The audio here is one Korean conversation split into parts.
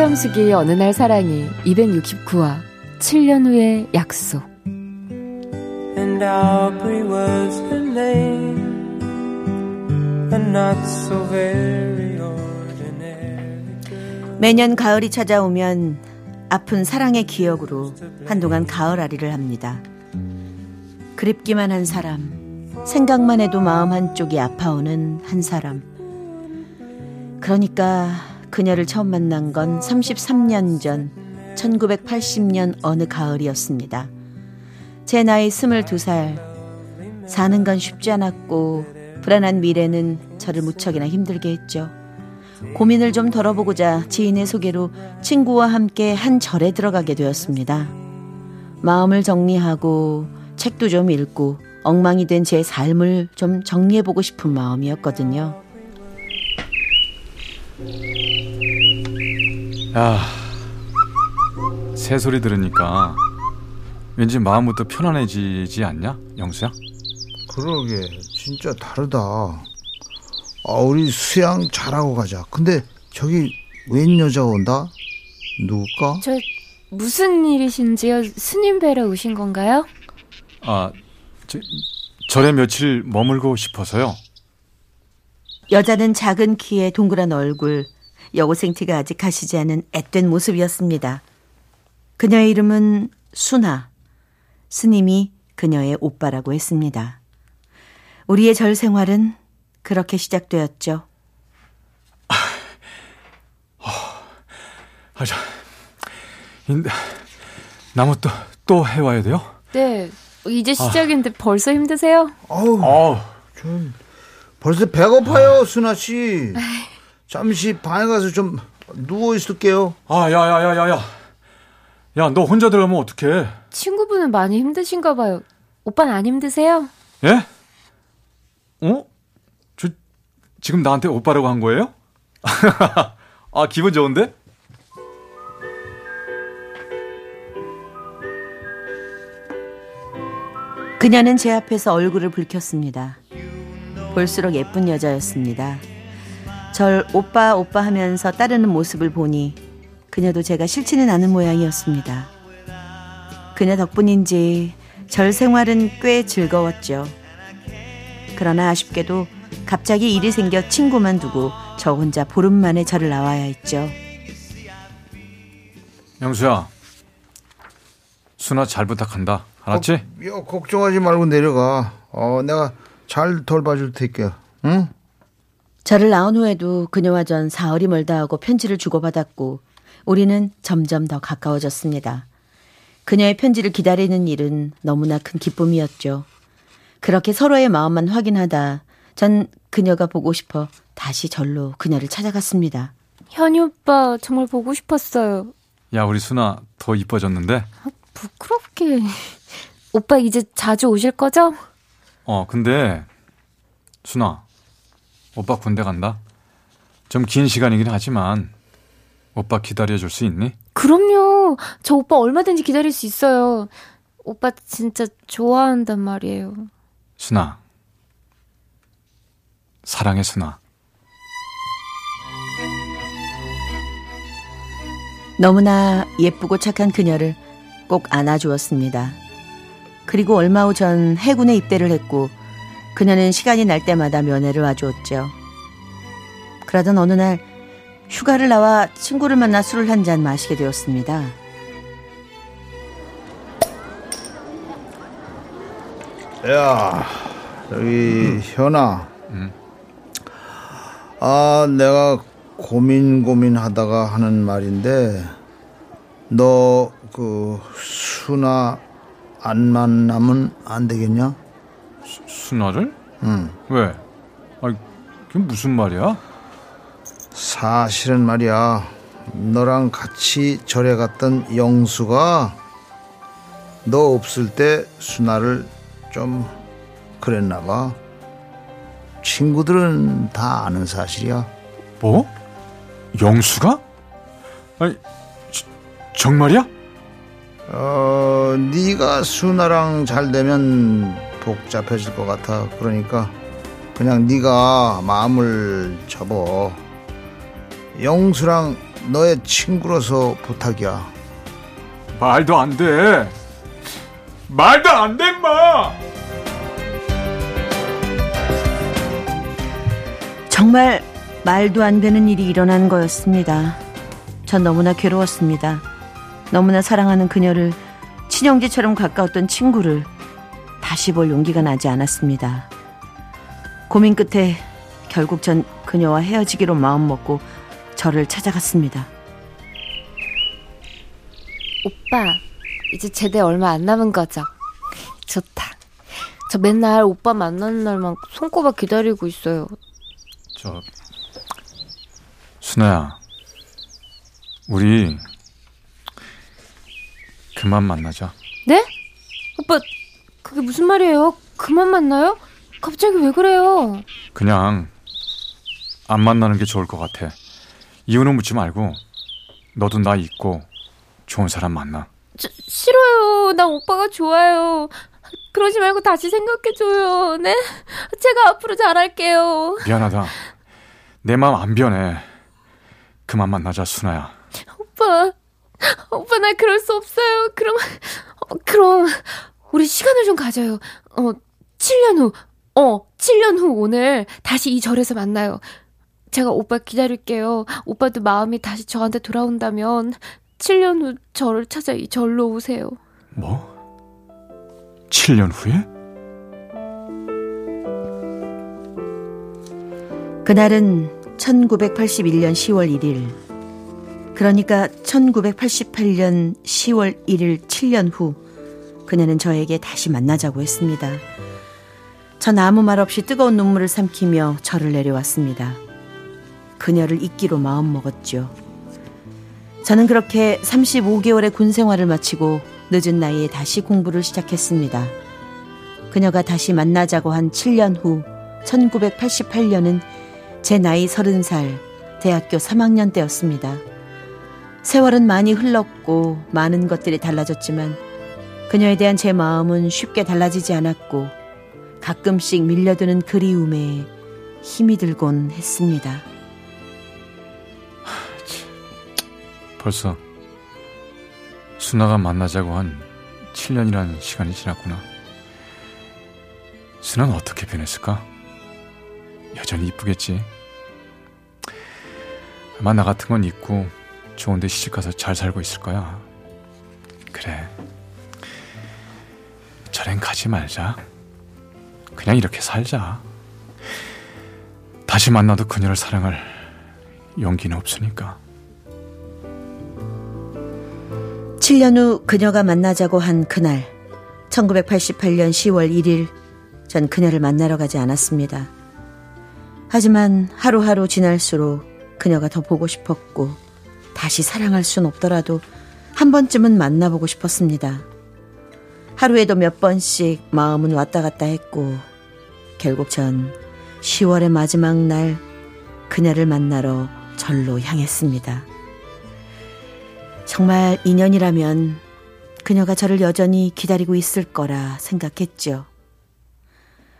체험수기 어느 날 사랑이 269화 7년 후의 약속 And Aubrey was her name And not so very ordinary 매년 가을이 찾아오면 아픈 사랑의 기억으로 한동안 가을아리를 합니다. 그립기만 한 사람, 생각만 해도 마음 한쪽이 아파오는 한 사람. 그러니까 그녀를 처음 만난 건 33년 전 1980년 어느 가을이었습니다. 제 나이 22살. 사는 건 쉽지 않았고 불안한 미래는 저를 무척이나 힘들게 했죠. 고민을 좀 덜어보고자 지인의 소개로 친구와 함께 한 절에 들어가게 되었습니다. 마음을 정리하고 책도 좀 읽고 엉망이 된 제 삶을 좀 정리해보고 싶은 마음이었거든요. 야, 새소리 들으니까 왠지 마음부터 편안해지지 않냐, 영수야? 그러게, 진짜 다르다. 아, 우리 수양 잘하고 가자. 근데 저기 웬 여자가 온다? 누굴까? 저 무슨 일이신지요? 스님 뵈러 오신 건가요? 아, 저, 절에 며칠 머물고 싶어서요. 여자는 작은 키에 동그란 얼굴, 여고생 티가 아직 가시지 않은 앳된 모습이었습니다. 그녀의 이름은 순아. 스님이 그녀의 오빠라고 했습니다. 우리의 절 생활은 그렇게 시작되었죠. 아, 아, 자, 나무 또, 또 해와야 돼요? 네, 이제 시작인데 아. 벌써 힘드세요? 어우, 어우. 좀 벌써 배고파요, 순아 씨. 잠시 방에 가서 좀 누워 있을게요. 아, 야, 야, 야, 야, 야. 야, 너 혼자 들어가면 어떡해? 친구분은 많이 힘드신가 봐요. 오빠는 안 힘드세요? 예? 어? 저, 지금 나한테 오빠라고 한 거예요? 아, 기분 좋은데? 그녀는 제 앞에서 얼굴을 붉혔습니다. 볼수록 예쁜 여자였습니다. 절 오빠 오빠 하면서 따르는 모습을 보니 그녀도 제가 싫지는 않은 모양이었습니다. 그녀 덕분인지 절 생활은 꽤 즐거웠죠. 그러나 아쉽게도 갑자기 일이 생겨 친구만 두고 저 혼자 보름 만에 절을 나와야 했죠. 영수야, 순아 잘 부탁한다. 알았지? 거, 걱정하지 말고 내려가. 어, 내가 잘 돌봐줄 테니까. 응? 저를 낳은 후에도 그녀와 전 사흘이 멀다 하고 편지를 주고받았고 우리는 점점 더 가까워졌습니다. 그녀의 편지를 기다리는 일은 너무나 큰 기쁨이었죠. 그렇게 서로의 마음만 확인하다 전 그녀가 보고 싶어 다시 절로 그녀를 찾아갔습니다. 현이 오빠 정말 보고 싶었어요. 야 우리 순아 더 이뻐졌는데? 아, 부끄럽게. 오빠 이제 자주 오실 거죠? 어 근데 순아 오빠 군대 간다. 좀 긴 시간이긴 하지만 오빠 기다려줄 수 있니? 그럼요. 저 오빠 얼마든지 기다릴 수 있어요. 오빠 진짜 좋아한단 말이에요. 순아. 사랑해, 순아. 너무나 예쁘고 착한 그녀를 꼭 안아주었습니다. 그리고 얼마 후 전 해군에 입대를 했고 그녀는 시간이 날 때마다 면회를 와주었죠. 그러던 어느 날 휴가를 나와 친구를 만나 술을 한 잔 마시게 되었습니다. 야, 저기 현아. 음. 아, 내가 고민 고민하다가 하는 말인데 너 그 수나 안 만나면 안 되겠냐? 수, 순아를? 응. 왜? 아니, 그게 무슨 말이야? 사실은 말이야. 너랑 같이 절에 갔던 영수가 너 없을 때 순아를 좀 그랬나 봐. 친구들은 다 아는 사실이야. 뭐? 영수가? 아니, 저, 정말이야? 어, 네가 순아랑 잘 되면 복잡해질 것 같아. 그러니까 그냥 네가 마음을 접어. 영수랑 너의 친구로서 부탁이야. 말도 안 돼. 말도 안 돼, 마! 정말 말도 안 되는 일이 일어난 거였습니다. 전 너무나 괴로웠습니다. 너무나 사랑하는 그녀를 친형제처럼 가까웠던 친구를 다시 볼 용기가 나지 않았습니다. 고민 끝에 결국 전 그녀와 헤어지기로 마음먹고 저를 찾아갔습니다. 오빠, 이제 제대 얼마 안 남은 거죠? 좋다. 저 맨날 오빠 만나는 날만 손꼽아 기다리고 있어요. 저, 순아야. 우리, 그만 만나자. 네? 오빠, 그게 무슨 말이에요? 그만 만나요? 갑자기 왜 그래요? 그냥, 안 만나는 게 좋을 것 같아. 이유는 묻지 말고, 너도 나 잊고, 좋은 사람 만나. 저, 싫어요. 나 오빠가 좋아요. 그러지 말고 다시 생각해줘요. 네? 제가 앞으로 잘할게요. 미안하다. 내 마음 안 변해. 그만 만나자, 순아야. 오빠, 오빠 나 그럴 수 없어요. 그럼, 어, 그럼 우리 시간을 좀 가져요. 어, 7년 후, 어, 7년 후 오늘 다시 이 절에서 만나요. 제가 오빠 기다릴게요. 오빠도 마음이 다시 저한테 돌아온다면 7년 후 저를 찾아 이 절로 오세요. 뭐? 7년 후에? 그날은 1981년 10월 1일. 그러니까 1988년 10월 1일 7년 후 그녀는 저에게 다시 만나자고 했습니다. 전 아무 말 없이 뜨거운 눈물을 삼키며 절을 내려왔습니다. 그녀를 잊기로 마음먹었죠. 저는 그렇게 35개월의 군 생활을 마치고 늦은 나이에 다시 공부를 시작했습니다. 그녀가 다시 만나자고 한 7년 후 1988년은 제 나이 30살 대학교 3학년 때였습니다. 세월은 많이 흘렀고 많은 것들이 달라졌지만 그녀에 대한 제 마음은 쉽게 달라지지 않았고 가끔씩 밀려드는 그리움에 힘이 들곤 했습니다. 벌써 순아가 만나자고 한 7년이라는 시간이 지났구나. 순아는 어떻게 변했을까? 여전히 이쁘겠지. 아마 나 같은 건 있고 좋은데 시집가서 잘 살고 있을 거야. 그래. 저랭 가지 말자. 그냥 이렇게 살자. 다시 만나도 그녀를 사랑할 용기는 없으니까. 7년 후 그녀가 만나자고 한 그날 1988년 10월 1일 전 그녀를 만나러 가지 않았습니다. 하지만 하루하루 지날수록 그녀가 더 보고 싶었고 다시 사랑할 순 없더라도 한 번쯤은 만나보고 싶었습니다. 하루에도 몇 번씩 마음은 왔다 갔다 했고 결국 전 10월의 마지막 날 그녀를 만나러 절로 향했습니다. 정말 인연이라면 그녀가 저를 여전히 기다리고 있을 거라 생각했죠.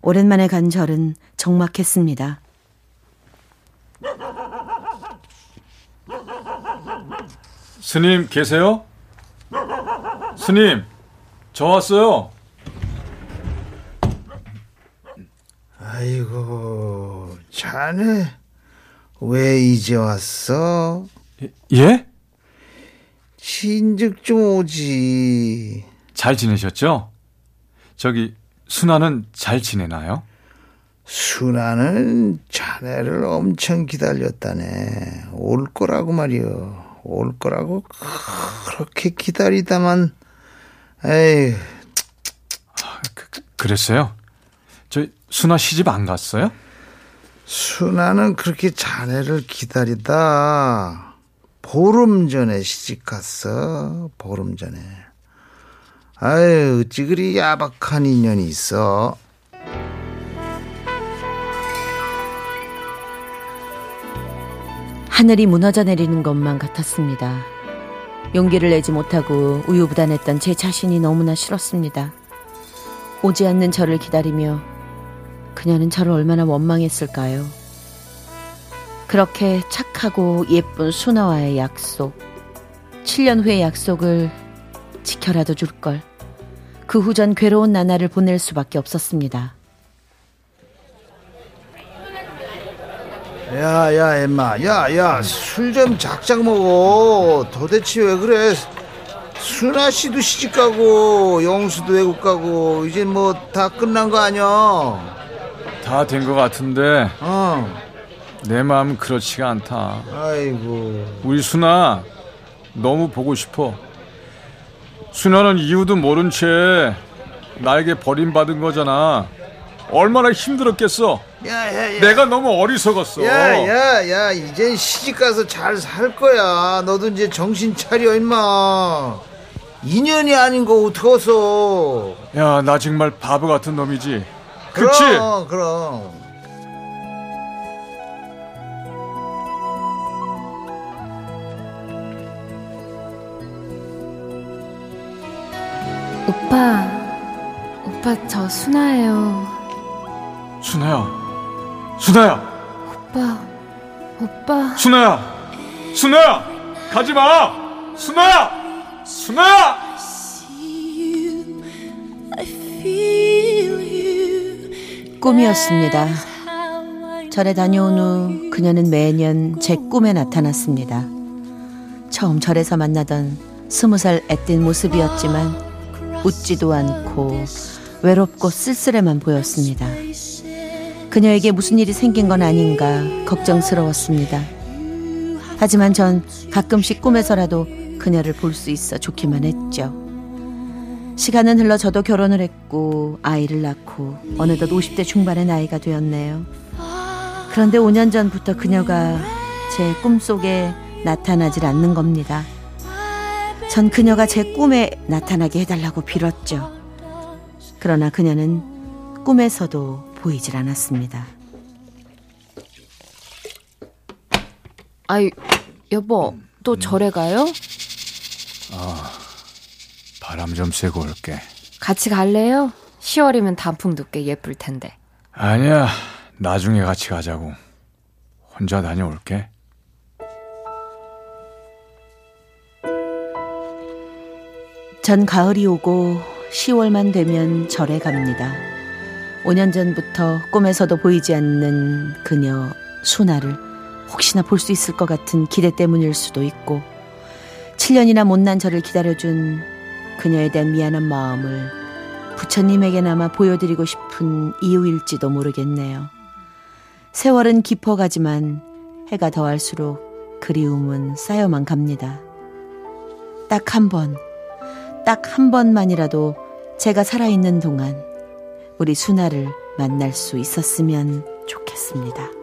오랜만에 간 절은 적막했습니다. 스님 계세요? 스님, 저 왔어요. 아이고, 자네 왜 이제 왔어? 예? 진즉 좀 오지. 잘 지내셨죠? 저기 순아는 잘 지내나요? 순아는 자네를 엄청 기다렸다네. 올 거라고 말이여. 올 거라고 그렇게 기다리다만, 에이, 그, 그랬어요? 저 순아 시집 안 갔어요? 순아는 그렇게 자네를 기다리다 보름 전에 시집 갔어. 보름 전에. 아유, 어찌 그리 야박한 인연이 있어. 하늘이 무너져 내리는 것만 같았습니다. 용기를 내지 못하고 우유부단했던 제 자신이 너무나 싫었습니다. 오지 않는 저를 기다리며 그녀는 저를 얼마나 원망했을까요? 그렇게 착하고 예쁜 수나와의 약속, 7년 후의 약속을 지켜라도 줄 걸. 그 후 전 괴로운 나날을 보낼 수밖에 없었습니다. 야, 야, 엠마. 야, 야, 술 좀 작작 먹어. 도대체 왜 그래? 순아 씨도 시집 가고, 영수도 외국 가고, 이제 뭐 다 끝난 거 아니야? 다된것 같은데 어. 내 마음 그렇지가 않다. 아이고. 우리 순아 너무 보고 싶어. 순아는 이유도 모른 채 나에게 버림받은 거잖아. 얼마나 힘들었겠어. 야, 야, 야. 내가 너무 어리석었어. 야, 야, 야, 이젠 시집 가서 잘 살 거야. 너도 이제 정신 차려, 임마. 인연이 아닌 거 어떡하소. 야, 나 정말 바보 같은 놈이지. 그치? 그럼, 그럼. 오빠, 오빠 저 순아예요. 순아야. 순아야. 오빠, 오빠. 순아야. 순아야. 가지 마. 순아야. 순아야. 꿈이었습니다. 절에 다녀온 후 그녀는 매년 제 꿈에 나타났습니다. 처음 절에서 만나던 스무 살 애띤 모습이었지만 웃지도 않고 외롭고 쓸쓸해만 보였습니다. 그녀에게 무슨 일이 생긴 건 아닌가 걱정스러웠습니다. 하지만 전 가끔씩 꿈에서라도 그녀를 볼 수 있어 좋기만 했죠. 시간은 흘러 저도 결혼을 했고 아이를 낳고 어느덧 50대 중반의 나이가 되었네요. 그런데 5년 전부터 그녀가 제 꿈속에 나타나질 않는 겁니다. 전 그녀가 제 꿈에 나타나게 해달라고 빌었죠. 그러나 그녀는 꿈에서도 보이질 않았습니다. 아이, 여보, 또 절에 가요? 바람 좀 쐬고 올게. 같이 갈래요? 10월이면 단풍도 꽤 예쁠 텐데. 아니야. 나중에 같이 가자고. 혼자 다녀올게. 전 가을이 오고 10월만 되면 절에 갑니다. 5년 전부터 꿈에서도 보이지 않는 그녀 수나를 혹시나 볼 수 있을 것 같은 기대 때문일 수도 있고 7년이나 못난 저를 기다려준 그녀에 대한 미안한 마음을 부처님에게나마 보여드리고 싶은 이유일지도 모르겠네요. 세월은 깊어가지만 해가 더할수록 그리움은 쌓여만 갑니다. 딱 한 번, 딱 한 번만이라도 제가 살아있는 동안 우리 수나를 만날 수 있었으면 좋겠습니다.